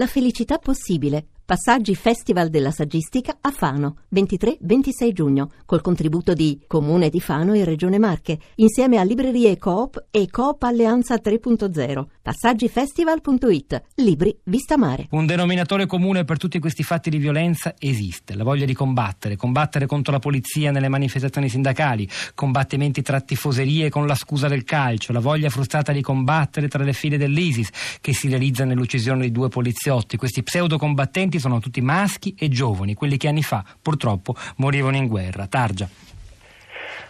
La felicità possibile. Passaggi Festival della Saggistica a Fano, 23-26 giugno, col contributo di Comune di Fano e Regione Marche, insieme a Librerie Coop e Coop Alleanza 3.0. Passaggifestival.it. Libri Vista Mare. Un denominatore comune per tutti questi fatti di violenza esiste, la voglia di combattere, combattere contro la polizia nelle manifestazioni sindacali, combattimenti tra tifoserie con la scusa del calcio, la voglia frustrata di combattere tra le file dell'ISIS che si realizza nell'uccisione di due poliziotti. Questi pseudo combattenti sono tutti maschi e giovani, quelli che anni fa purtroppo morivano in guerra. Targia.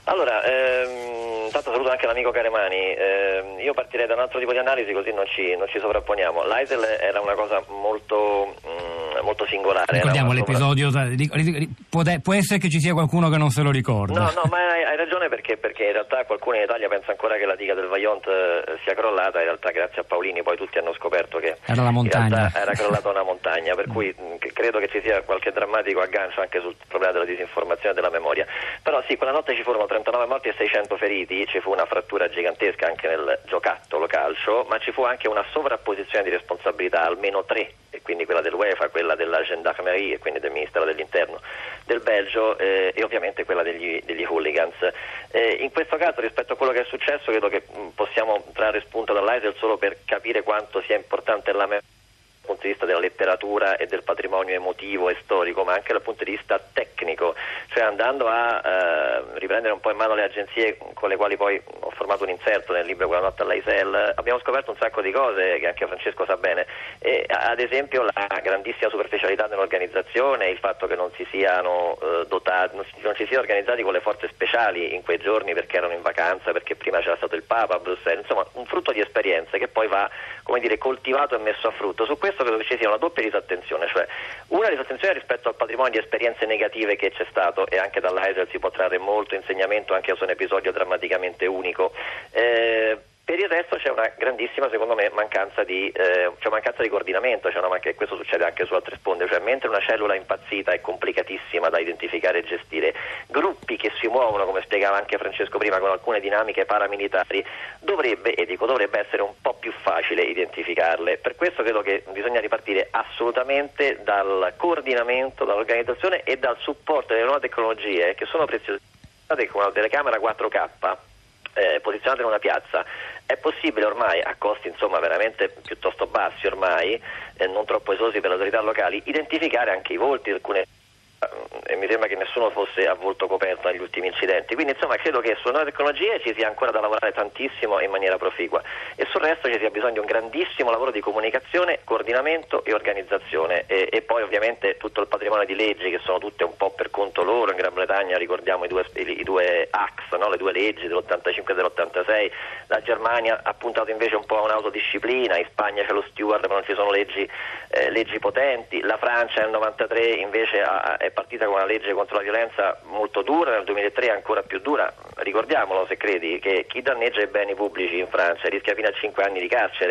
Allora, ehm, intanto saluto anche l'amico Caremani, eh, io partirei da un altro tipo di analisi così non ci, non ci sovrapponiamo. L'ISIL era una cosa molto... Molto singolare. Ricordiamo l'episodio, può, può, essere che ci sia qualcuno che non se lo ricorda. No, no, ma hai, hai ragione perché, perché, in realtà qualcuno in Italia pensa ancora che la diga del Vajont eh, sia crollata, in realtà grazie a Paolini poi tutti hanno scoperto che era la montagna. era crollata una montagna, per cui mh, credo che ci sia qualche drammatico aggancio anche sul problema della disinformazione e della memoria. Però sì, quella notte ci furono 39 morti e 600 feriti, ci fu una frattura gigantesca anche nel giocattolo calcio, ma ci fu anche una sovrapposizione di responsabilità, almeno tre quindi quella dell'UEFA, quella della Gendarmerie, quindi del Ministero dell'Interno del Belgio eh, e ovviamente quella degli, degli hooligans. Eh, in questo caso rispetto a quello che è successo credo che mh, possiamo trarre spunto dall'ISIL solo per capire quanto sia importante la memoria dal punto di vista della letteratura e del patrimonio emotivo e storico, ma anche dal punto di vista tecnico, cioè andando a eh, riprendere un po' in mano le agenzie con le quali poi ho formato un inserto nel libro Quella notte all'Aisel, abbiamo scoperto un sacco di cose che anche Francesco sa bene, e, ad esempio la grandissima superficialità nell'organizzazione, il fatto che non si siano eh, dotati, non, non ci siano organizzati con le forze speciali in quei giorni perché erano in vacanza, perché prima c'era stato il Papa a Bruxelles, insomma un frutto di esperienze che poi va come dire, coltivato e messo a frutto. Su questo credo che ci sia una doppia disattenzione, cioè una disattenzione rispetto al patrimonio di esperienze negative che c'è stato e anche dall'AISEL si può trarre molto insegnamento anche su un episodio drammaticamente unico. Eh, il resto c'è una grandissima, secondo me, mancanza di, eh, mancanza di coordinamento, cioè una, questo succede anche su altre sponde, cioè mentre una cellula impazzita è complicatissima da identificare e gestire, gruppi che si muovono, come spiegava anche Francesco prima, con alcune dinamiche paramilitari, dovrebbe, e dico dovrebbe essere un po' più facile identificarle. Per questo credo che bisogna ripartire assolutamente dal coordinamento, dall'organizzazione e dal supporto delle nuove tecnologie che sono preziose con una telecamera 4K eh, posizionata in una piazza è possibile ormai a costi insomma, veramente piuttosto bassi ormai, eh, non troppo esosi per le autorità locali, identificare anche i volti di alcune e mi sembra che nessuno fosse a volto coperto negli ultimi incidenti. Quindi insomma credo che sulle nuove tecnologie ci sia ancora da lavorare tantissimo in maniera proficua. E sul resto ci sia bisogno di un grandissimo lavoro di comunicazione, coordinamento e organizzazione. E, e poi ovviamente tutto il patrimonio di leggi che sono tutte un po' per conto loro, in Gran Bretagna ricordiamo i due, i, i due AX, no? le due leggi dell'85 e dell'86, la Germania ha puntato invece un po' a un'autodisciplina, in Spagna c'è lo steward ma non ci sono leggi, eh, leggi potenti, la Francia nel 93 invece ha, è partita con una legge contro la violenza molto dura, nel 2003 ancora più dura, ricordiamolo se credi che chi danneggia i beni pubblici in Francia rischia fino a 5 anni di carcere